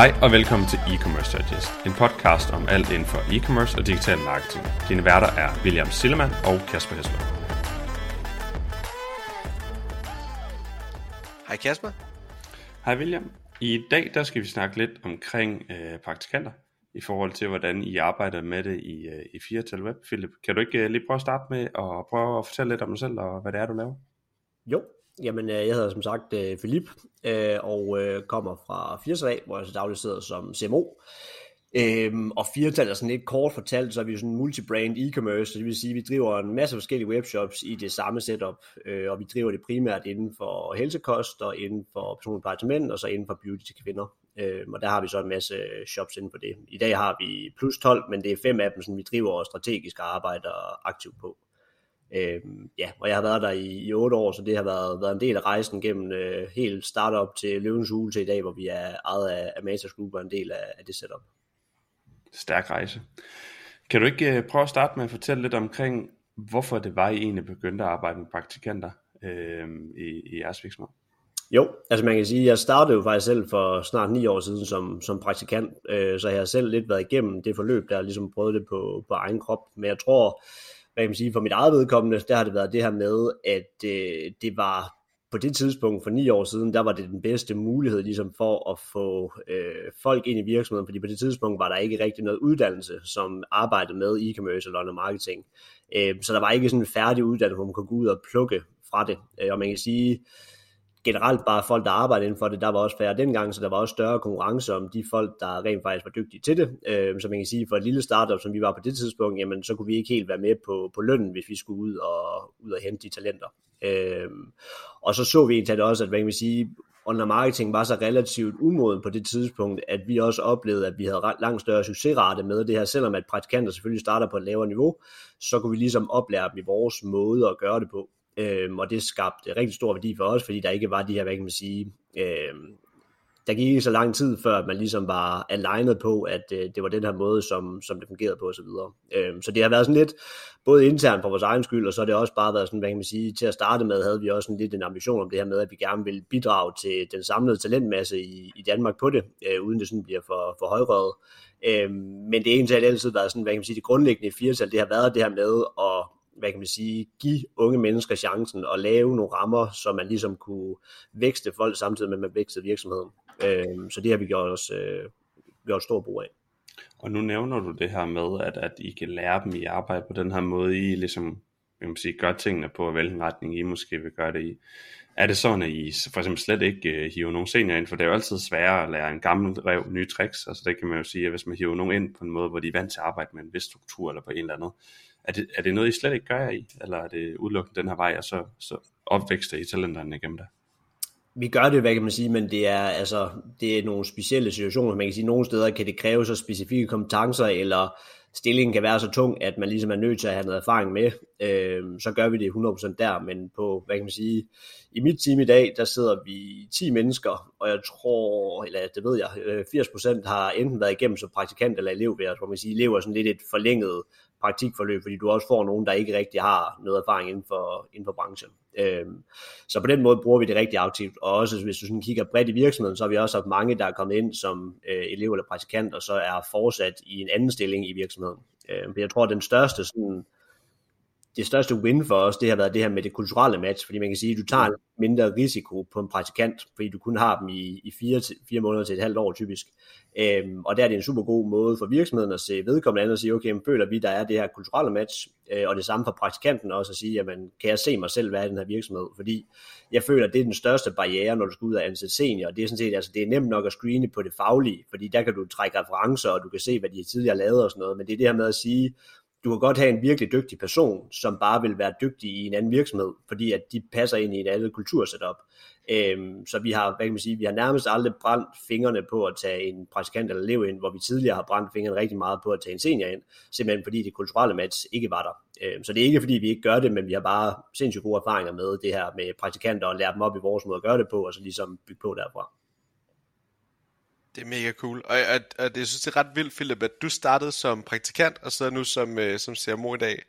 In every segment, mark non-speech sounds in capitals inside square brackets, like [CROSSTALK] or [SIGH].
Hej og velkommen til E-Commerce Digest, en podcast om alt inden for e-commerce og digital marketing. Dine værter er William Sillemann og Kasper Hesler. Hej Kasper. Hej William. I dag der skal vi snakke lidt omkring øh, praktikanter i forhold til, hvordan I arbejder med det i, øh, i Firtal Web. Philip, kan du ikke øh, lige prøve at starte med at prøve at fortælle lidt om dig selv og hvad det er, du laver? Jo, jamen øh, jeg hedder som sagt Filip, Philip øh, og kommer fra Firtal, hvor jeg så dagligt sidder som CMO. Øhm, og Firtal er sådan lidt kort fortalt, så er vi jo sådan en multibrand e-commerce, så det vil sige, at vi driver en masse forskellige webshops i det samme setup, øh, og vi driver det primært inden for helsekost og inden for personlig pleje mænd, og så inden for beauty til kvinder. Øh, og der har vi så en masse shops inden for det. I dag har vi plus 12, men det er fem af dem, som vi driver strategisk arbejder aktivt på. Øh, ja, og jeg har været der i, i 8 år, så det har været, været en del af rejsen gennem øh, helt startup til Løvens Hule til i dag, hvor vi er ejet af, af Matas Group og en del af, af det setup stærk rejse. Kan du ikke øh, prøve at starte med at fortælle lidt omkring, hvorfor det var, I egentlig begyndte at arbejde med praktikanter øh, i, i jeres virksomhed? Jo, altså man kan sige, jeg startede jo faktisk selv for snart ni år siden som, som praktikant, øh, så jeg har selv lidt været igennem det forløb, der ligesom prøvet det på, på egen krop. Men jeg tror, hvad kan man sige, for mit eget vedkommende, der har det været det her med, at øh, det var på det tidspunkt for ni år siden, der var det den bedste mulighed ligesom for at få øh, folk ind i virksomheden, fordi på det tidspunkt var der ikke rigtig noget uddannelse, som arbejdede med e-commerce eller online marketing. Øh, så der var ikke sådan en færdig uddannelse, hvor man kunne gå ud og plukke fra det. Øh, og man kan sige, generelt bare folk, der arbejder inden for det, der var også færre dengang, så der var også større konkurrence om de folk, der rent faktisk var dygtige til det. Øh, så man kan sige, for et lille startup, som vi var på det tidspunkt, jamen så kunne vi ikke helt være med på, på lønnen, hvis vi skulle ud og, ud og hente de talenter. Øh, og så så vi egentlig også, at hvad kan man sige, online marketing var så relativt umoden på det tidspunkt, at vi også oplevede, at vi havde langt større succesrate med det her, selvom at praktikanter selvfølgelig starter på et lavere niveau, så kunne vi ligesom oplære dem i vores måde at gøre det på. Øhm, og det skabte rigtig stor værdi for os, fordi der ikke var de her, hvad kan man sige, øhm, der gik ikke så lang tid før, at man ligesom var alignet på, at øh, det var den her måde, som, som det fungerede på osv. Øhm, så det har været sådan lidt, både internt for vores egen skyld, og så har det også bare været sådan, hvad kan man sige, til at starte med havde vi også sådan lidt en ambition om det her med, at vi gerne vil bidrage til den samlede talentmasse i, i Danmark på det, øh, uden det sådan bliver for, for højrøget. Øhm, men det ene har altid været sådan, hvad kan man sige, det grundlæggende i firetal, det har været det her med at hvad kan man sige, give unge mennesker chancen og lave nogle rammer, så man ligesom kunne vækste folk samtidig med, at man vækstede virksomheden. Øh, så det har vi gjort os øh, gjort stor brug af. Og nu nævner du det her med, at, at I kan lære dem i arbejde på den her måde, I ligesom jeg må sige, gør tingene på, hvilken retning I måske vil gøre det i. Er det sådan, at I for eksempel slet ikke øh, hiver nogen senior ind, for det er jo altid sværere at lære en gammel rev nye tricks, altså det kan man jo sige, at hvis man hiver nogen ind på en måde, hvor de er vant til at arbejde med en vis struktur eller på en eller anden, er det, er det noget, I slet ikke gør i, eller er det udelukkende den her vej, og så, så opvækster I talenterne igennem det? Vi gør det, hvad kan man sige, men det er, altså, det er nogle specielle situationer. Man kan sige, at nogle steder kan det kræve så specifikke kompetencer, eller stillingen kan være så tung, at man ligesom er nødt til at have noget erfaring med. Øh, så gør vi det 100% der, men på, hvad kan man sige, i mit team i dag, der sidder vi 10 mennesker, og jeg tror, eller det ved jeg, øh, 80% har enten været igennem som praktikant eller elev ved hvor man siger, elever er sådan lidt et forlænget praktikforløb, fordi du også får nogen, der ikke rigtig har noget erfaring inden for, inden for branchen. Øhm, så på den måde bruger vi det rigtig aktivt, og også hvis du sådan kigger bredt i virksomheden, så har vi også haft mange, der er kommet ind som øh, elev eller praktikant, og så er fortsat i en anden stilling i virksomheden. Øhm, jeg tror, at den største sådan, det største win for os, det har været det her med det kulturelle match, fordi man kan sige, at du tager en mindre risiko på en praktikant, fordi du kun har dem i, i fire, fire måneder til et halvt år typisk. Øhm, og der er det en super god måde for virksomheden at se vedkommende andet og sige, okay, men føler vi, der er det her kulturelle match, øh, og det samme for praktikanten også at sige, jamen, kan jeg se mig selv være i den her virksomhed? Fordi jeg føler, at det er den største barriere, når du skal ud og ansætte senior, og det er sådan set, altså det er nemt nok at screene på det faglige, fordi der kan du trække referencer, og du kan se, hvad de tidligere lavet og sådan noget, men det er det her med at sige, du kan godt have en virkelig dygtig person, som bare vil være dygtig i en anden virksomhed, fordi at de passer ind i et andet kultursetup. Øhm, så vi har, hvad kan man sige, vi har nærmest aldrig brændt fingrene på at tage en praktikant eller elev ind, hvor vi tidligere har brændt fingrene rigtig meget på at tage en senior ind, simpelthen fordi det kulturelle match ikke var der. Øhm, så det er ikke fordi, vi ikke gør det, men vi har bare sindssygt gode erfaringer med det her med praktikanter og lære dem op i vores måde at gøre det på, og så ligesom bygge på derfra. Det er mega cool, og, og, og det, jeg synes, det er ret vildt, Philip, at du startede som praktikant, og så nu som, øh, som CMO i dag.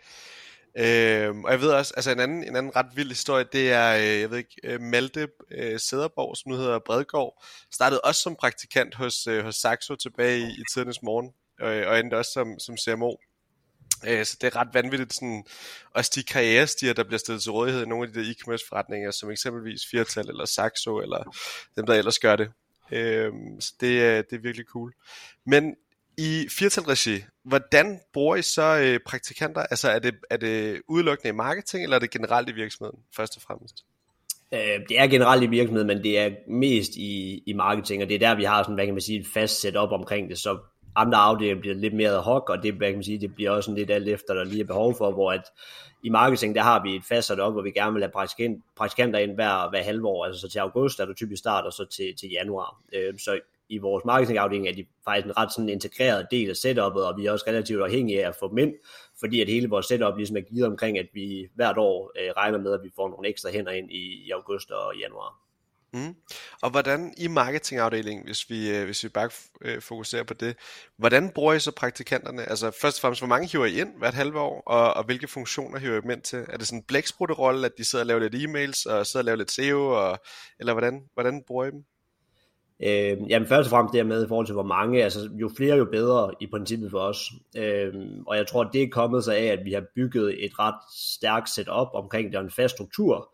Øhm, og jeg ved også, altså en anden, en anden ret vild historie, det er, øh, jeg ved ikke, øh, Malte øh, Sæderborg, som nu hedder Bredgaard, startede også som praktikant hos, øh, hos Saxo tilbage i, i tidernes morgen, øh, og endte også som, som CMO. Øh, så det er ret vanvittigt, sådan, også de karrierestiger, der bliver stillet til rådighed i nogle af de der e-commerce forretninger, som eksempelvis Firtal eller Saxo, eller dem, der ellers gør det. Øh, så det, det er virkelig cool. Men i firtal-regi, hvordan bruger I så øh, praktikanter? Altså er det, er det udelukkende i marketing, eller er det generelt i virksomheden, først og fremmest? Øh, det er generelt i virksomheden, men det er mest i, i marketing, og det er der, vi har sådan, hvad kan man sige, et fast setup omkring det, så andre afdelinger bliver lidt mere ad hoc, og det, hvad kan man sige, det bliver også sådan lidt alt efter, der lige er behov for, hvor at i marketing, der har vi et fast op, hvor vi gerne vil have praktikant, praktikanter ind hver, hver halve år, altså så til august er du typisk start, og så til, til januar. Øh, så i vores marketingafdeling er de faktisk en ret sådan integreret del af setupet, og vi er også relativt afhængige af at få dem ind, fordi at hele vores setup ligesom er givet omkring, at vi hvert år øh, regner med, at vi får nogle ekstra hænder ind i, i august og januar. Mm. Og hvordan i marketingafdelingen, hvis vi, øh, hvis vi bare øh, fokuserer på det, hvordan bruger I så praktikanterne? Altså først og fremmest, hvor mange hiver I ind hvert halve år, og, og hvilke funktioner hiver I dem ind til? Er det sådan en rolle, at de sidder og laver lidt e-mails, og sidder og laver lidt SEO, og, eller hvordan, hvordan bruger I dem? Øh, jamen først og fremmest det med i forhold til hvor mange, altså jo flere jo bedre i princippet for os. Øh, og jeg tror, det er kommet sig af, at vi har bygget et ret stærkt setup omkring det en fast struktur.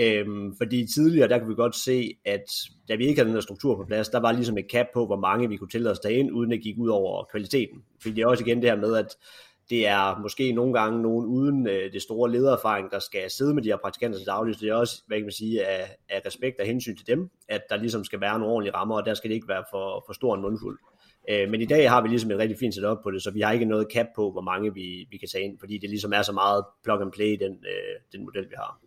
Øh, fordi tidligere, der kunne vi godt se, at da vi ikke havde den her struktur på plads, der var ligesom et cap på, hvor mange vi kunne tillade os derinde, uden at gik ud over kvaliteten. Fordi det er også igen det her med, at det er måske nogle gange nogen uden øh, det store ledererfaring, der skal sidde med de her praktikanter til daglig, så det er også, hvad kan man sige, af, af respekt og hensyn til dem, at der ligesom skal være nogle ordentlige rammer, og der skal det ikke være for, for stor en mundfuld. Øh, men i dag har vi ligesom et rigtig fint setup på det, så vi har ikke noget cap på, hvor mange vi, vi kan tage ind, fordi det ligesom er så meget plug and play, den, øh, den model, vi har.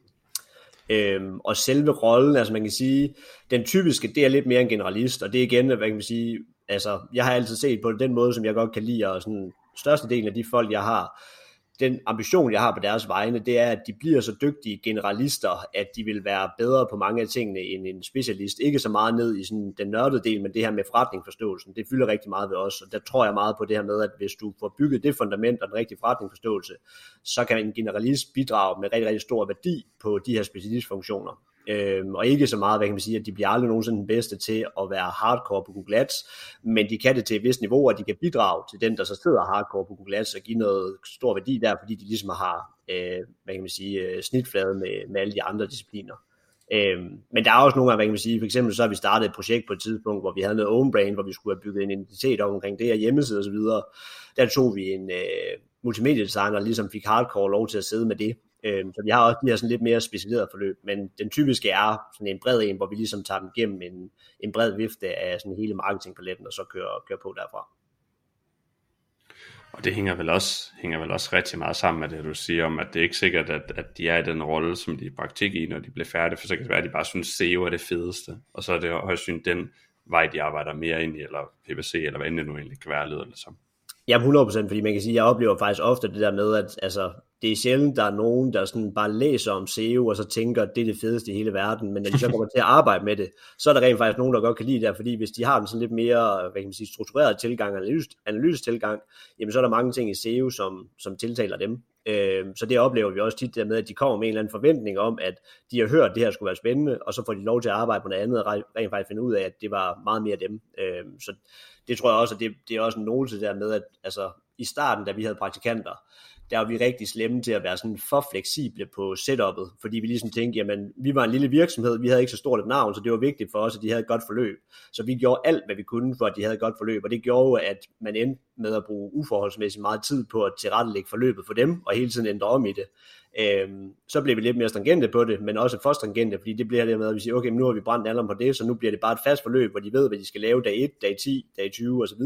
Øhm, og selve rollen, altså man kan sige, den typiske, det er lidt mere en generalist, og det er igen, hvad kan man sige, altså jeg har altid set på den måde, som jeg godt kan lide og sådan størstedelen af de folk, jeg har, den ambition, jeg har på deres vegne, det er, at de bliver så dygtige generalister, at de vil være bedre på mange af tingene end en specialist. Ikke så meget ned i sådan den nørdede del, men det her med forretningsforståelsen, det fylder rigtig meget ved os, og der tror jeg meget på det her med, at hvis du får bygget det fundament og den rigtige forretningsforståelse, så kan en generalist bidrage med rigtig, rigtig stor værdi på de her specialistfunktioner. Øhm, og ikke så meget, hvad kan man sige, at de bliver aldrig nogensinde den bedste til at være hardcore på Google Ads, men de kan det til et vist niveau, og de kan bidrage til den, der så sidder hardcore på Google Ads og give noget stor værdi der, fordi de ligesom har, øh, hvad kan man sige, øh, snitflade med, med alle de andre discipliner. Øhm, men der er også nogle gange, hvad kan man sige, for eksempel så har vi startet et projekt på et tidspunkt, hvor vi havde noget own brand, hvor vi skulle have bygget en identitet op omkring det her hjemmeside osv. Der tog vi en øh, multimediedesigner, der ligesom fik hardcore lov til at sidde med det, Øh, så vi har også de her sådan lidt mere specialiserede forløb, men den typiske er sådan en bred en, hvor vi ligesom tager dem igennem en, en bred vifte af sådan hele marketingpaletten, og så kører, kører på derfra. Og det hænger vel, også, hænger vel også rigtig meget sammen med det, du siger om, at det er ikke sikkert, at, at de er i den rolle, som de er i praktik i, når de bliver færdige, for så kan det være, at de bare synes, SEO er det fedeste, og så er det højst den vej, de arbejder mere ind i, eller PPC, eller hvad end det nu egentlig kan være, lyder det som. Ja, 100%, fordi man kan sige, at jeg oplever faktisk ofte det der med, at altså, det er sjældent, der er nogen, der sådan bare læser om SEO, og så tænker, at det er det fedeste i hele verden, men når de så kommer til at arbejde med det, så er der rent faktisk nogen, der godt kan lide det, fordi hvis de har en sådan lidt mere, hvad kan man sige, struktureret tilgang, analys, analytisk tilgang, jamen så er der mange ting i SEO, som, som tiltaler dem. Øh, så det oplever vi også tit der med, at de kommer med en eller anden forventning om, at de har hørt, at det her skulle være spændende, og så får de lov til at arbejde på noget andet, og rent faktisk finde ud af, at det var meget mere dem. Øh, så det tror jeg også, at det, det er også en notelse der med, at altså, i starten, da vi havde praktikanter, der var vi rigtig slemme til at være sådan for fleksible på setupet, fordi vi ligesom tænkte, jamen, vi var en lille virksomhed, vi havde ikke så stort et navn, så det var vigtigt for os, at de havde et godt forløb. Så vi gjorde alt, hvad vi kunne, for at de havde et godt forløb, og det gjorde, at man endte med at bruge uforholdsmæssigt meget tid på at tilrettelægge forløbet for dem, og hele tiden ændre om i det. Øhm, så blev vi lidt mere stringente på det, men også for stringente, fordi det bliver det med, at vi siger, okay, nu har vi brændt alderen på det, så nu bliver det bare et fast forløb, hvor de ved, hvad de skal lave dag 1, dag 10, dag 20 osv.,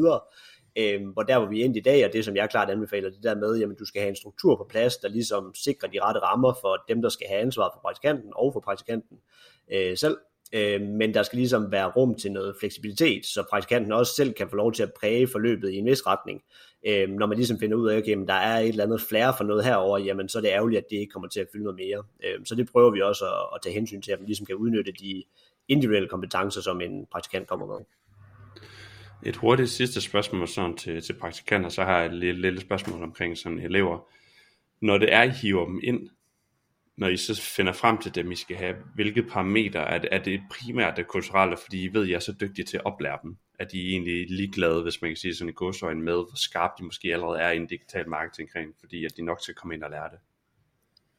Øh, hvor der hvor vi er endt i dag, og det som jeg klart anbefaler, det der med, jamen du skal have en struktur på plads, der ligesom sikrer de rette rammer for dem, der skal have ansvar for praktikanten og for praktikanten øh, selv. Øh, men der skal ligesom være rum til noget fleksibilitet, så praktikanten også selv kan få lov til at præge forløbet i en vis retning. Øh, når man ligesom finder ud af, okay, jamen, der er et eller andet flere for noget herover, jamen så er det ærgerligt, at det ikke kommer til at fylde noget mere. Øh, så det prøver vi også at, at tage hensyn til, at man ligesom kan udnytte de individuelle kompetencer, som en praktikant kommer med. Et hurtigt sidste spørgsmål sådan til, til praktikanter, så har jeg et lille, lille spørgsmål omkring sådan elever. når det er, I hiver dem ind, når I så finder frem til dem, I skal have, hvilke parametre er det, er det primært det kulturelle, fordi I ved, at I er så dygtige til at oplære dem, at de er egentlig ligeglade, hvis man kan sige sådan i godsøjne med, hvor skarpt de måske allerede er i en digital marketingkring, fordi at de nok skal komme ind og lære det.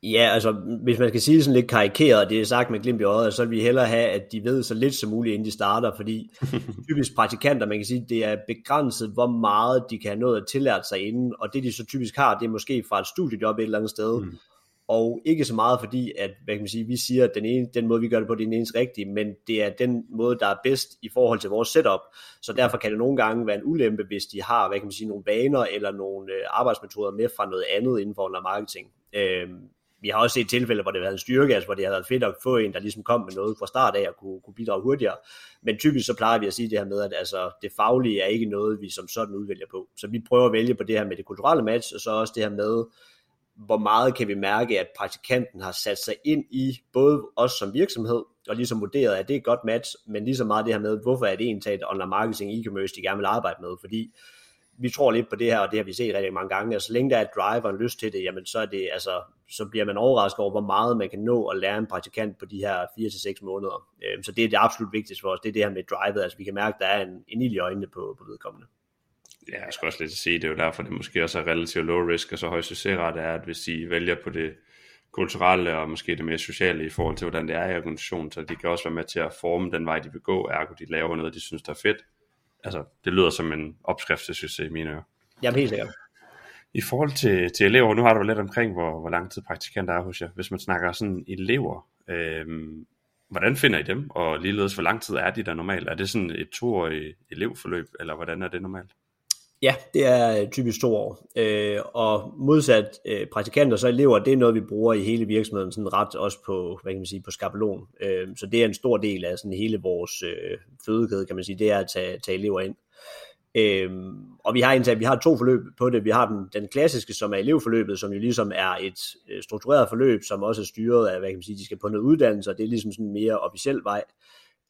Ja, altså hvis man skal sige det sådan lidt karikeret, det er sagt med glimt i øjet, så vil vi hellere have, at de ved så lidt som muligt, inden de starter, fordi [LAUGHS] typisk praktikanter, man kan sige, det er begrænset, hvor meget de kan have nået at tillære sig inden, og det de så typisk har, det er måske fra et studiejob et eller andet sted, mm. Og ikke så meget fordi, at hvad kan man sige, vi siger, at den, ene, den måde, vi gør det på, det er den eneste rigtige, men det er den måde, der er bedst i forhold til vores setup, så derfor kan det nogle gange være en ulempe, hvis de har, hvad kan man sige, nogle vaner eller nogle øh, arbejdsmetoder med fra noget andet inden for under marketing. Øh, vi har også set tilfælde, hvor det har været en styrke, altså hvor det har været fedt at få en, der ligesom kom med noget fra start af og kunne, kunne bidrage hurtigere. Men typisk så plejer vi at sige det her med, at altså, det faglige er ikke noget, vi som sådan udvælger på. Så vi prøver at vælge på det her med det kulturelle match, og så også det her med, hvor meget kan vi mærke, at praktikanten har sat sig ind i både os som virksomhed, og ligesom vurderet, at det er et godt match, men lige så meget det her med, hvorfor er det egentlig et online marketing e-commerce, de gerne vil arbejde med, fordi vi tror lidt på det her, og det har vi set rigtig mange gange, og så længe der er et drive og en lyst til det, jamen så, er det, altså, så bliver man overrasket over, hvor meget man kan nå at lære en praktikant på de her 4-6 måneder. Øhm, så det er det absolut vigtigste for os, det er det her med drivet, altså vi kan mærke, at der er en, en ild i øjnene på, på vedkommende. Ja, jeg skal også lidt sige, det er jo derfor, det måske også er relativt low risk, og så høj succesrate er, at hvis I vælger på det kulturelle og måske det mere sociale i forhold til, hvordan det er i organisationen, så de kan også være med til at forme den vej, de vil gå, ergo de laver noget, de synes, der er fedt. Altså, det lyder som en opskrift til succes i mine ører. Jamen helt sikkert. I forhold til, til elever, nu har du lidt omkring, hvor, hvor lang tid praktikanter er hos jer. Hvis man snakker sådan elever, øhm, hvordan finder I dem? Og ligeledes, hvor lang tid er de der normalt? Er det sådan et toårigt elevforløb, eller hvordan er det normalt? Ja, det er øh, typisk to år. Øh, og modsat øh, praktikanter, så elever, det er noget, vi bruger i hele virksomheden, sådan ret også på, hvad kan man sige, på skabelon. Øh, så det er en stor del af sådan hele vores øh, fødekæde, kan man sige, det er at tage, tage elever ind. Øh, og vi har indtaget, vi har to forløb på det. Vi har den, den klassiske, som er elevforløbet, som jo ligesom er et øh, struktureret forløb, som også er styret af, hvad kan man sige, de skal på noget uddannelse, og det er ligesom sådan en mere officiel vej.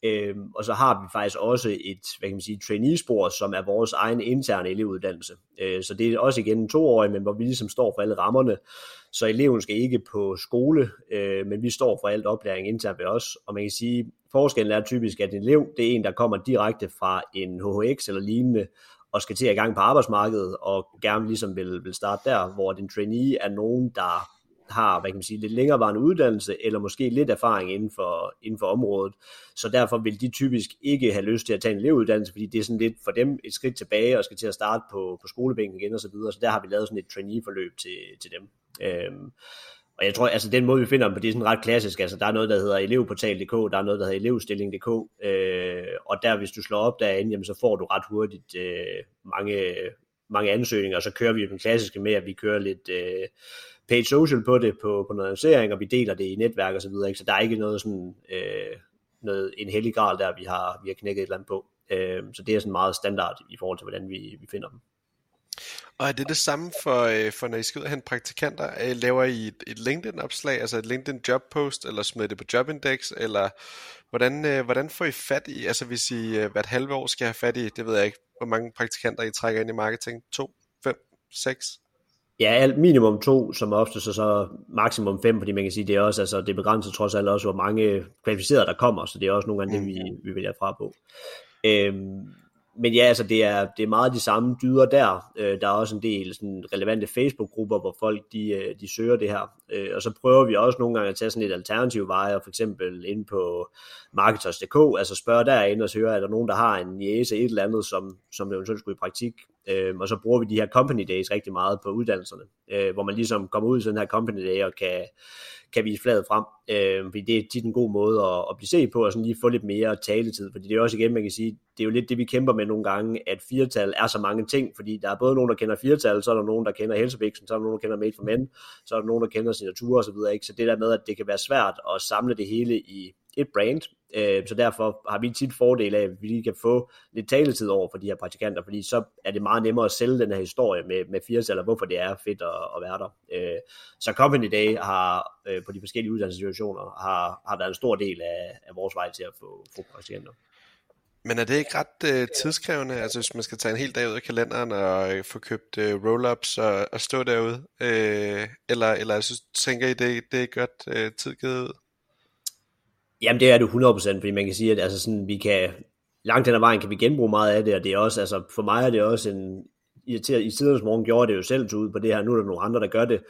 Øhm, og så har vi faktisk også et, hvad kan man sige, trainee-spor, som er vores egen interne elevuddannelse. Øh, så det er også igen en toårig, men hvor vi ligesom står for alle rammerne. Så eleven skal ikke på skole, øh, men vi står for alt oplæring internt ved os. Og man kan sige, forskellen er typisk, at en elev, det er en, der kommer direkte fra en HHX eller lignende, og skal til at i gang på arbejdsmarkedet, og gerne ligesom vil, vil starte der, hvor den trainee er nogen, der har, hvad kan man sige, lidt længerevarende uddannelse, eller måske lidt erfaring inden for, inden for området. Så derfor vil de typisk ikke have lyst til at tage en elevuddannelse, fordi det er sådan lidt for dem et skridt tilbage, og skal til at starte på, på skolebænken igen og så videre. Så der har vi lavet sådan et trainee-forløb til, til dem. Øhm, og jeg tror, altså den måde, vi finder dem på, det er sådan ret klassisk. Altså der er noget, der hedder elevportal.dk, der er noget, der hedder elevstilling.dk, øh, og der, hvis du slår op derinde, jamen, så får du ret hurtigt øh, mange, mange ansøgninger, og så kører vi den klassiske med, at vi kører lidt øh, paid social på det, på, på noget annoncering, og vi deler det i netværk og så videre, ikke? så der er ikke noget sådan, øh, noget, en hellig gral der, vi har, vi har knækket et eller andet på. Øh, så det er sådan meget standard i forhold til, hvordan vi, vi finder dem. Og er det det samme for, øh, for når I skal ud og hente praktikanter? Øh, laver I et, et LinkedIn-opslag, altså et LinkedIn jobpost, eller smider det på Jobindex, eller hvordan, øh, hvordan får I fat i, altså hvis I hvert halve år skal have fat i, det ved jeg ikke, hvor mange praktikanter I trækker ind i marketing? To, fem, seks? Ja, alt minimum to, som ofte så, så maksimum fem, fordi man kan sige, det er også, altså det begrænser trods alt også, hvor mange kvalificerede der kommer, så det er også nogle gange det, vi, mm. vi vælger fra på. Øhm, men ja, altså det er, det er meget de samme dyder der. Øh, der er også en del sådan, relevante Facebook-grupper, hvor folk de, øh, de søger det her. Øh, og så prøver vi også nogle gange at tage sådan et alternativ vej, og for eksempel ind på marketers.dk, altså spørge derinde og høre, er der nogen, der har en jæse et eller andet, som, som eventuelt skulle i praktik. Øh, og så bruger vi de her company days rigtig meget på uddannelserne, øh, hvor man ligesom kommer ud i sådan her company day og kan kan vise fladet frem, øh, fordi det er tit en god måde at, at blive set på, og sådan lige få lidt mere taletid, fordi det er også igen, man kan sige, det er jo lidt det, vi kæmper med nogle gange, at firetal er så mange ting, fordi der er både nogen, der kender firetal, så er der nogen, der kender helsevæksten, så er der nogen, der kender Made for Men, så er der nogen, der kender signatur osv., så videre, ikke? så det der med, at det kan være svært at samle det hele i et brand, øh, så derfor har vi tit fordel af, at vi lige kan få lidt taletid over for de her praktikanter, fordi så er det meget nemmere at sælge den her historie med, med firetal, hvorfor det er fedt at, at være der. Øh, så Company Day har øh, på de forskellige uddannelsessituationer har, har været en stor del af, af vores vej til at få, få praktikanter. Men er det ikke ret øh, tidskrævende, altså hvis man skal tage en hel dag ud af kalenderen og øh, få købt øh, roll-ups og, og stå derude? Øh, eller eller altså, tænker I, det, det er godt øh, tid givet ud? Jamen det er det 100%, fordi man kan sige, at altså sådan, vi kan, langt hen ad vejen kan vi genbruge meget af det, og det er også, altså for mig er det også en, irriteret, i tidens morgen gjorde det jo selv ud på det her, nu er der nogle andre, der gør det,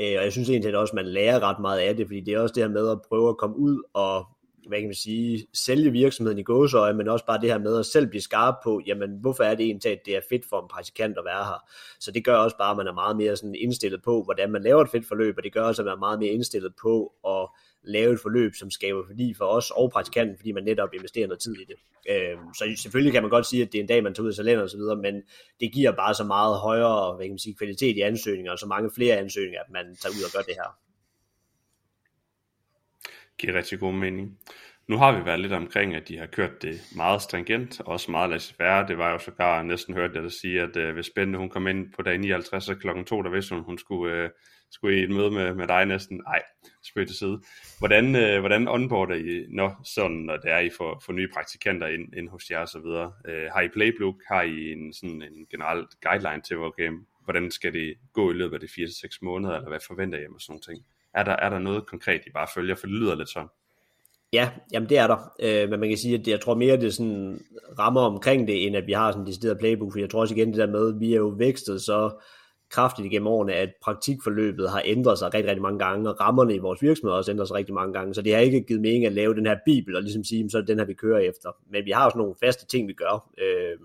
øh, og jeg synes egentlig også, at man lærer ret meget af det, fordi det er også det her med at prøve at komme ud og hvad kan man sige, sælge virksomheden i gåsøje, men også bare det her med at selv blive skarp på, jamen hvorfor er det egentlig, at det er fedt for en praktikant at være her. Så det gør også bare, at man er meget mere sådan indstillet på, hvordan man laver et fedt forløb, og det gør også, at man er meget mere indstillet på at lave et forløb, som skaber værdi for os og praktikanten, fordi man netop investerer noget tid i det. Øh, så selvfølgelig kan man godt sige, at det er en dag, man tager ud af salender og så videre, men det giver bare så meget højere hvad kan man sige, kvalitet i ansøgninger, og så mange flere ansøgninger, at man tager ud og gør det her giver rigtig god mening. Nu har vi været lidt omkring, at de har kørt det meget stringent, og også meget laissez være. Det var jo sågar næsten hørt det at sige, at øh, hvis Bente hun kom ind på dag 59 og klokken 2, der vidste hun, hun skulle, øh, skulle i et møde med, med dig næsten. Nej, spørg til side. Hvordan, øh, hvordan onboarder I, når, sådan, når det er, I får, får nye praktikanter ind, ind hos jer og så videre? Øh, har I playbook? Har I en, sådan en generel guideline til, okay, hvordan skal det gå i løbet af de 4-6 måneder, eller hvad forventer I med sådan nogle ting? Er der, er der noget konkret, I bare følger? For det lyder lidt sådan. Ja, jamen det er der. Øh, men man kan sige, at jeg tror mere, det er sådan rammer omkring det, end at vi har sådan en decideret playbook. For jeg tror også igen det der med, at vi er jo vækstet så kraftigt igennem årene, at praktikforløbet har ændret sig rigtig, rigtig mange gange, og rammerne i vores virksomhed har også ændret sig rigtig mange gange. Så det har ikke givet mening at lave den her bibel og ligesom sige, så er det den her, vi kører efter. Men vi har også nogle faste ting, vi gør. Øh,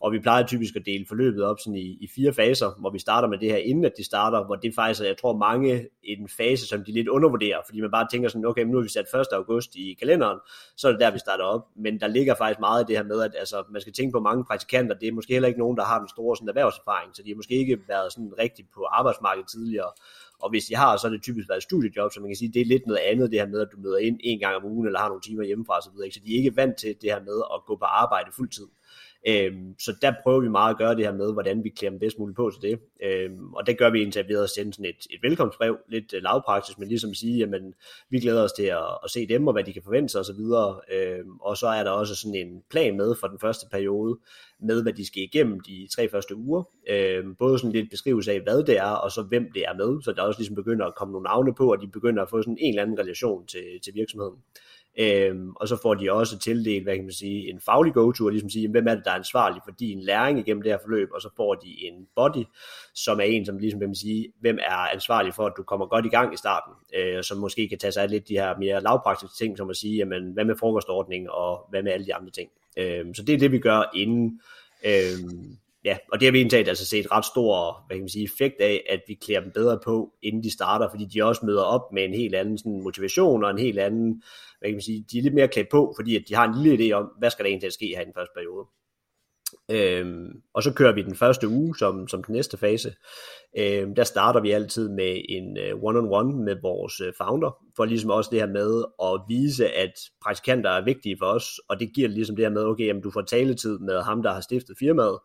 og vi plejer typisk at dele forløbet op sådan i, i fire faser, hvor vi starter med det her, inden at de starter, hvor det faktisk er, jeg tror mange, en fase, som de lidt undervurderer, fordi man bare tænker sådan, okay, nu har vi sat 1. august i kalenderen, så er det der, vi starter op. Men der ligger faktisk meget af det her med, at altså, man skal tænke på mange praktikanter, det er måske heller ikke nogen, der har den store sådan, erhvervserfaring, så de har måske ikke været sådan rigtig på arbejdsmarkedet tidligere, og hvis de har, så er det typisk været studiejob, så man kan sige, det er lidt noget andet, det her med, at du møder ind en gang om ugen, eller har nogle timer hjemmefra osv., så, så de er ikke vant til det her med at gå på arbejde fuldtid. Øhm, så der prøver vi meget at gøre det her med, hvordan vi klæder dem bedst muligt på til det. Øhm, og det gør vi indtil ved at sende sådan et, et velkomstbrev, lidt øh, lavpraktisk, men ligesom sige, jamen vi glæder os til at, at se dem, og hvad de kan forvente sig osv. Øhm, og så er der også sådan en plan med for den første periode, med hvad de skal igennem de tre første uger. Øhm, både sådan lidt beskrivelse af, hvad det er, og så hvem det er med, så der også ligesom begynder at komme nogle navne på, og de begynder at få sådan en eller anden relation til, til virksomheden. Øhm, og så får de også tildelt, hvad kan man sige, en faglig go-to, og ligesom sige, hvem er det, der er ansvarlig for din læring igennem det her forløb, og så får de en body, som er en, som ligesom, man sige, hvem er ansvarlig for, at du kommer godt i gang i starten, øh, som måske kan tage sig af lidt de her mere lavpraktiske ting, som at sige, jamen, hvad med frokostordning, og hvad med alle de andre ting. Øhm, så det er det, vi gør inden, øhm, ja, og det har vi indtaget altså set ret stor hvad kan man sige, effekt af, at vi klæder dem bedre på, inden de starter, fordi de også møder op med en helt anden sådan, motivation og en helt anden, hvad kan man sige, de er lidt mere klædt på, fordi at de har en lille idé om, hvad skal der egentlig ske her i den første periode. Øhm, og så kører vi den første uge som, som den næste fase. Øhm, der starter vi altid med en uh, one-on-one med vores uh, founder, for ligesom også det her med at vise, at praktikanter er vigtige for os, og det giver ligesom det her med, okay, jamen, du får taletid med ham, der har stiftet firmaet,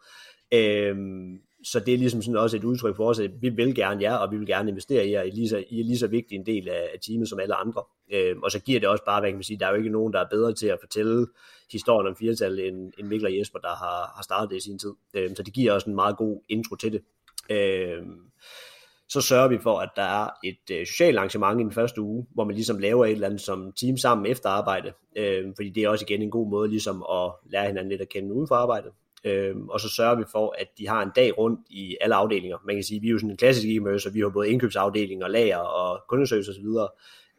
Øhm, så det er ligesom sådan også et udtryk for os, at vi vil gerne jer, og vi vil gerne investere i jer, I er lige så, I er lige så vigtig en del af, af teamet som alle andre. Øhm, og så giver det også bare, hvad kan man sige, der er jo ikke nogen, der er bedre til at fortælle historien om firtal, end, end Mikkel og Jesper, der har, har startet det i sin tid. Øhm, så det giver også en meget god intro til det. Øhm, så sørger vi for, at der er et øh, socialt arrangement i den første uge, hvor man ligesom laver et eller andet som team sammen efter arbejde, øh, fordi det er også igen en god måde ligesom at lære hinanden lidt at kende uden for arbejdet, øh, og så sørger vi for, at de har en dag rundt i alle afdelinger. Man kan sige, at vi er jo sådan en klassisk e-commerce, og vi har både indkøbsafdeling og lager og kundeservice osv.,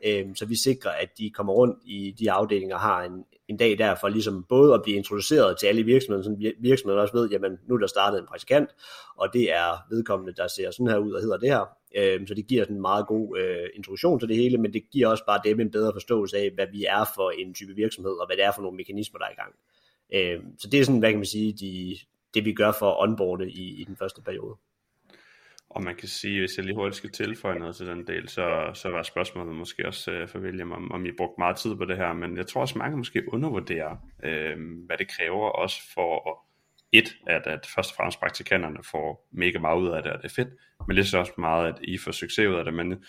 øh, så vi sikrer, at de kommer rundt i de afdelinger og har en, en dag der for ligesom både at blive introduceret til alle virksomheder, så virksomheden også ved, jamen nu er der startet en praktikant, og det er vedkommende, der ser sådan her ud og hedder det her. Øh, så det giver sådan en meget god øh, introduktion til det hele, men det giver også bare dem en bedre forståelse af, hvad vi er for en type virksomhed, og hvad det er for nogle mekanismer, der er i gang. Øh, så det er sådan, hvad kan man sige, de, det vi gør for at onboarde i, i den første periode. Og man kan sige, hvis jeg lige hurtigt skal tilføje noget til den del, så, så var spørgsmålet måske også øh, for William, om, om I brugte meget tid på det her, men jeg tror også mange måske undervurderer, øh, hvad det kræver også for at, et, at, at først og fremmest praktikanterne får mega meget ud af det, og det er fedt, men det er også meget, at I får succes ud af det, men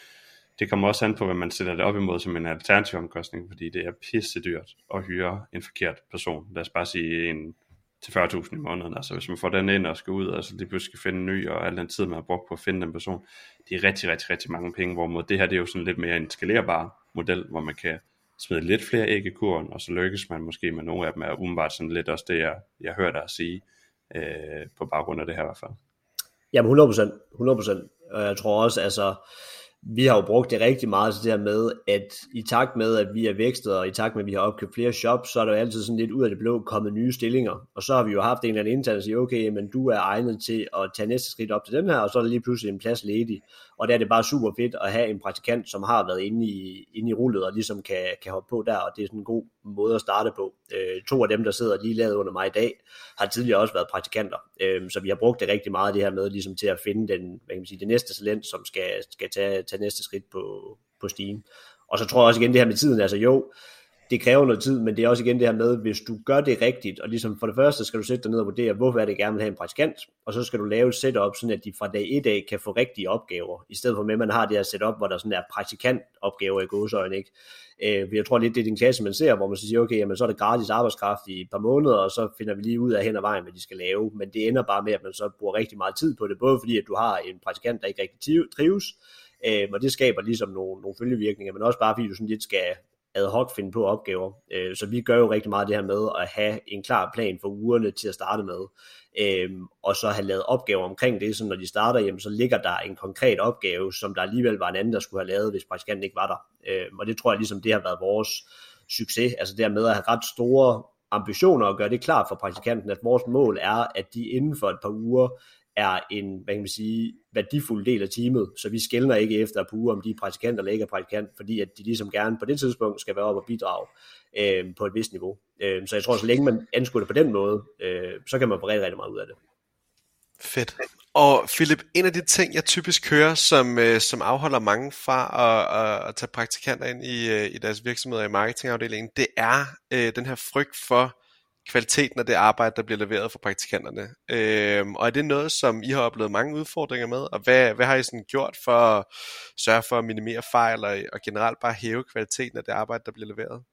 det kommer også an på, hvad man sætter det op imod som en alternativ omkostning, fordi det er pisse dyrt at hyre en forkert person. Lad os bare sige en til 40.000 i måneden. Altså hvis man får den ind og skal ud, og så lige pludselig skal finde en ny, og al den tid, man har brugt på at finde den person, det er rigtig, rigtig, rigtig mange penge, hvorimod det her, det er jo sådan lidt mere en skalerbar model, hvor man kan smide lidt flere æg i kurven, og så lykkes man måske med nogle af dem, er umiddelbart sådan lidt også det, jeg, jeg hører dig sige, øh, på baggrund af det her i hvert fald. Jamen 100% 100 Og jeg tror også, altså, vi har jo brugt det rigtig meget til det her med, at i takt med, at vi er vækstet, og i takt med, at vi har opkøbt flere shops, så er der jo altid sådan lidt ud af det blå kommet nye stillinger. Og så har vi jo haft en eller anden intern, der siger, okay, men du er egnet til at tage næste skridt op til den her, og så er der lige pludselig en plads ledig. Og der er det bare super fedt at have en praktikant, som har været inde i, inde i rullet, og ligesom kan, kan hoppe på der, og det er sådan en god måde at starte på. Øh, to af dem, der sidder lige lavet under mig i dag, har tidligere også været praktikanter. Øh, så vi har brugt det rigtig meget, det her med ligesom til at finde den, hvad kan man sige, det næste talent, som skal, skal tage, tage næste skridt på, på stigen. Og så tror jeg også igen det her med tiden, altså jo, det kræver noget tid, men det er også igen det her med, hvis du gør det rigtigt, og ligesom for det første skal du sætte dig ned og vurdere, hvorfor er det gerne vil have en praktikant, og så skal du lave et setup, sådan at de fra dag 1 af kan få rigtige opgaver, i stedet for med, at man har det her setup, hvor der sådan er praktikantopgaver i godsøjne, ikke? Øh, jeg tror lidt, det er den klasse, man ser, hvor man så siger, okay, jamen, så er det gratis arbejdskraft i et par måneder, og så finder vi lige ud af hen ad vejen, hvad de skal lave, men det ender bare med, at man så bruger rigtig meget tid på det, både fordi, at du har en praktikant, der ikke rigtig trives, øh, og det skaber ligesom nogle, nogle følgevirkninger, men også bare fordi du sådan lidt skal ad hoc finde på opgaver. Øh, så vi gør jo rigtig meget det her med at have en klar plan for ugerne til at starte med, øh, og så have lavet opgaver omkring det, så når de starter, jamen, så ligger der en konkret opgave, som der alligevel var en anden, der skulle have lavet, hvis praktikanten ikke var der. Øh, og det tror jeg ligesom, det har været vores succes, altså det med at have ret store ambitioner og gøre det klart for praktikanten, at vores mål er, at de inden for et par uger er en, hvad kan man sige, værdifuld del af teamet, så vi skældner ikke efter på uge, om de er praktikant eller ikke er praktikant, fordi at de ligesom gerne på det tidspunkt skal være op og bidrage øh, på et vist niveau. Øh, så jeg tror, så længe man anskuer det på den måde, øh, så kan man få rigtig, rigtig meget ud af det. Fedt. Og Philip, en af de ting, jeg typisk hører, som, øh, som afholder mange fra at, at, at tage praktikanter ind i, øh, i deres virksomheder i marketingafdelingen, det er øh, den her frygt for, kvaliteten af det arbejde, der bliver leveret for praktikanterne. Øhm, og er det noget, som I har oplevet mange udfordringer med? Og hvad, hvad har I sådan gjort for at sørge for at minimere fejl og, og generelt bare hæve kvaliteten af det arbejde, der bliver leveret?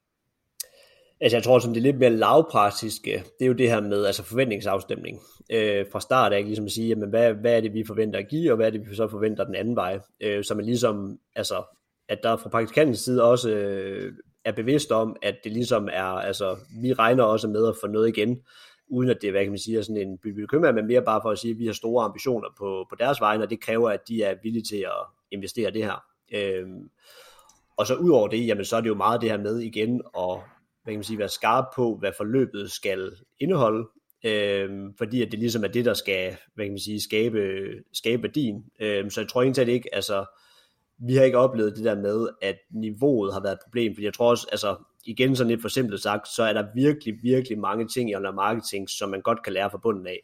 Altså jeg tror, som det lidt mere lavpraktiske, det er jo det her med altså forventningsafstemning. Øh, fra start af, ligesom at sige, jamen, hvad, hvad er det, vi forventer at give, og hvad er det, vi så forventer den anden vej. Øh, så man ligesom, altså, at der fra praktikantens side også øh, er bevidst om, at det ligesom er, altså, vi regner også med at få noget igen, uden at det, hvad kan man sige, er sådan en bybykøbmand, men mere bare for at sige, at vi har store ambitioner på, på deres vegne, og det kræver, at de er villige til at investere det her. Øhm, og så ud over det, jamen så er det jo meget det her med igen at hvad kan man sige, være skarp på, hvad forløbet skal indeholde, øhm, fordi at det ligesom er det, der skal hvad kan man sige, skabe, skabe værdien. Øhm, så jeg tror egentlig ikke, altså, vi har ikke oplevet det der med, at niveauet har været et problem, fordi jeg tror også, altså igen sådan lidt for simpelt sagt, så er der virkelig, virkelig mange ting i online marketing, som man godt kan lære fra bunden af.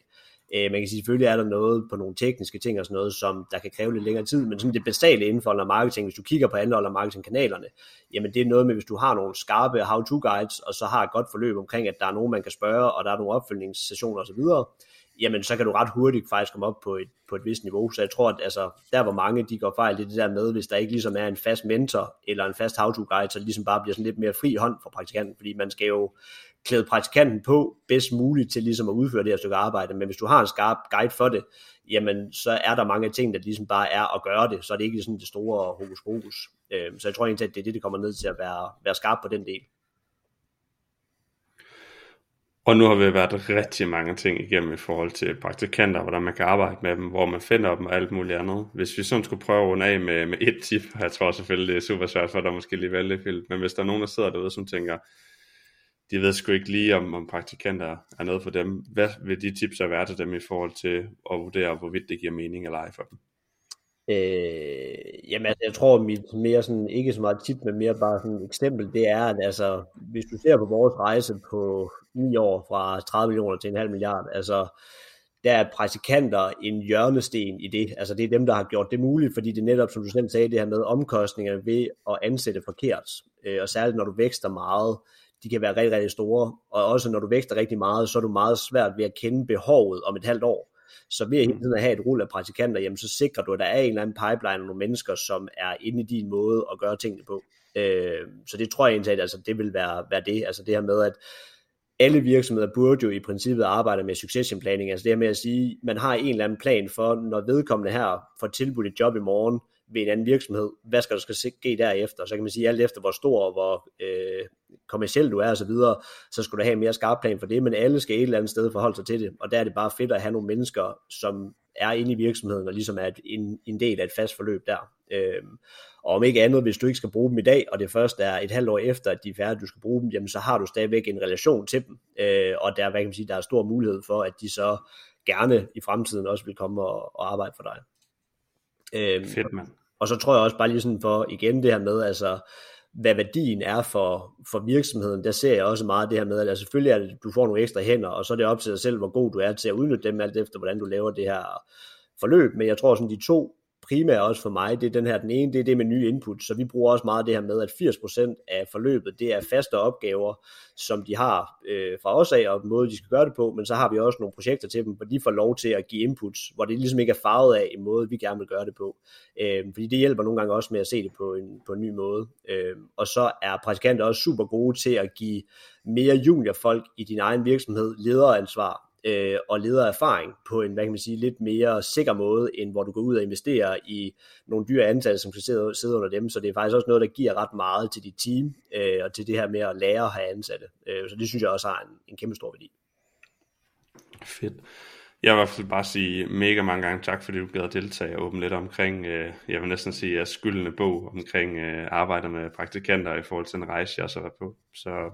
Øh, man kan sige, selvfølgelig er der noget på nogle tekniske ting og sådan noget, som der kan kræve lidt længere tid, men sådan det basale inden for online marketing, hvis du kigger på alle online marketing kanalerne, jamen det er noget med, hvis du har nogle skarpe how-to guides, og så har et godt forløb omkring, at der er nogen, man kan spørge, og der er nogle opfølgningssessioner osv., jamen så kan du ret hurtigt faktisk komme op på et, på et vist niveau. Så jeg tror, at altså, der hvor mange de går fejl, det er det der med, hvis der ikke ligesom er en fast mentor eller en fast how-to-guide, så det ligesom bare bliver sådan lidt mere fri hånd for praktikanten, fordi man skal jo klæde praktikanten på bedst muligt til ligesom at udføre det her stykke arbejde. Men hvis du har en skarp guide for det, jamen så er der mange ting, der ligesom bare er at gøre det, så er det ikke sådan det store hokus pokus. Øhm, så jeg tror egentlig, at det er det, det kommer ned til at være, være skarp på den del. Og nu har vi været rigtig mange ting igennem i forhold til praktikanter, hvordan man kan arbejde med dem, hvor man finder dem og alt muligt andet. Hvis vi sådan skulle prøve at runde af med, med et tip, og [LAUGHS] jeg tror selvfølgelig, det er super svært for dig måske lige vælge det, men hvis der er nogen, der sidder derude, som tænker, de ved sgu ikke lige, om, om praktikanter er noget for dem, hvad vil de tips så være til dem i forhold til at vurdere, hvorvidt det giver mening eller ej for dem? Øh, jamen altså, jeg tror mit mere sådan, ikke så meget tip, men mere bare sådan et eksempel, det er, at altså, hvis du ser på vores rejse på 9 år fra 30 millioner til en halv milliard, altså, der er praktikanter en hjørnesten i det. Altså det er dem, der har gjort det muligt, fordi det netop, som du selv sagde, det her med omkostningerne ved at ansætte forkert. Øh, og særligt når du vækster meget, de kan være rigtig, rigtig store. Og også når du vækster rigtig meget, så er du meget svært ved at kende behovet om et halvt år. Så ved at hele tiden at have et rulle af praktikanter, jamen, så sikrer du, at der er en eller anden pipeline af nogle mennesker, som er inde i din måde at gøre tingene på. Øh, så det tror jeg egentlig, at altså, det vil være, være det. Altså det her med, at alle virksomheder burde jo i princippet arbejde med succession planning. Altså det her med at sige, man har en eller anden plan for, når vedkommende her får tilbudt et job i morgen, ved en anden virksomhed, hvad skal der skal ske derefter? Så kan man sige, alt efter hvor stor og hvor øh, kommersiel du er osv., så, så skulle du have en mere skarp plan for det, men alle skal et eller andet sted forholde sig til det, og der er det bare fedt at have nogle mennesker, som er inde i virksomheden, og ligesom er en, en del af et fast forløb der. Øh, og om ikke andet, hvis du ikke skal bruge dem i dag, og det først er et halvt år efter, at de er færdige, du skal bruge dem, jamen så har du stadigvæk en relation til dem, øh, og der, hvad kan man sige, der er stor mulighed for, at de så gerne i fremtiden også vil komme og, og arbejde for dig. Øh, Fedt, mand. Og så tror jeg også bare lige sådan for igen det her med, altså hvad værdien er for, for virksomheden, der ser jeg også meget det her med, at altså, selvfølgelig er det, du får nogle ekstra hænder, og så er det op til dig selv, hvor god du er til at udnytte dem, alt efter hvordan du laver det her forløb. Men jeg tror sådan, de to primære også for mig, det er den her, den ene, det er det med nye input, så vi bruger også meget det her med, at 80% af forløbet, det er faste opgaver, som de har øh, fra os af, og måde, de skal gøre det på, men så har vi også nogle projekter til dem, hvor de får lov til at give inputs, hvor det ligesom ikke er farvet af en måde, vi gerne vil gøre det på. Øh, fordi det hjælper nogle gange også med at se det på en, på en ny måde. Øh, og så er praktikanter også super gode til at give mere juniorfolk i din egen virksomhed lederansvar, øh, og erfaring på en, hvad kan man sige, lidt mere sikker måde, end hvor du går ud og investerer i nogle dyre ansatte, som skal sidde, under dem. Så det er faktisk også noget, der giver ret meget til dit team, øh, og til det her med at lære at have ansatte. Øh, så det synes jeg også har en, en kæmpe stor værdi. Fedt. Jeg vil i hvert fald bare sige mega mange gange tak, fordi du gad at deltage og åbne lidt omkring, øh, jeg vil næsten sige, at skyldende bog omkring øh, arbejder med praktikanter i forhold til en rejse, jeg så var på. Så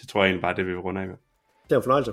det tror jeg egentlig bare, det vi vil runde af med. Det er en fornøjelse.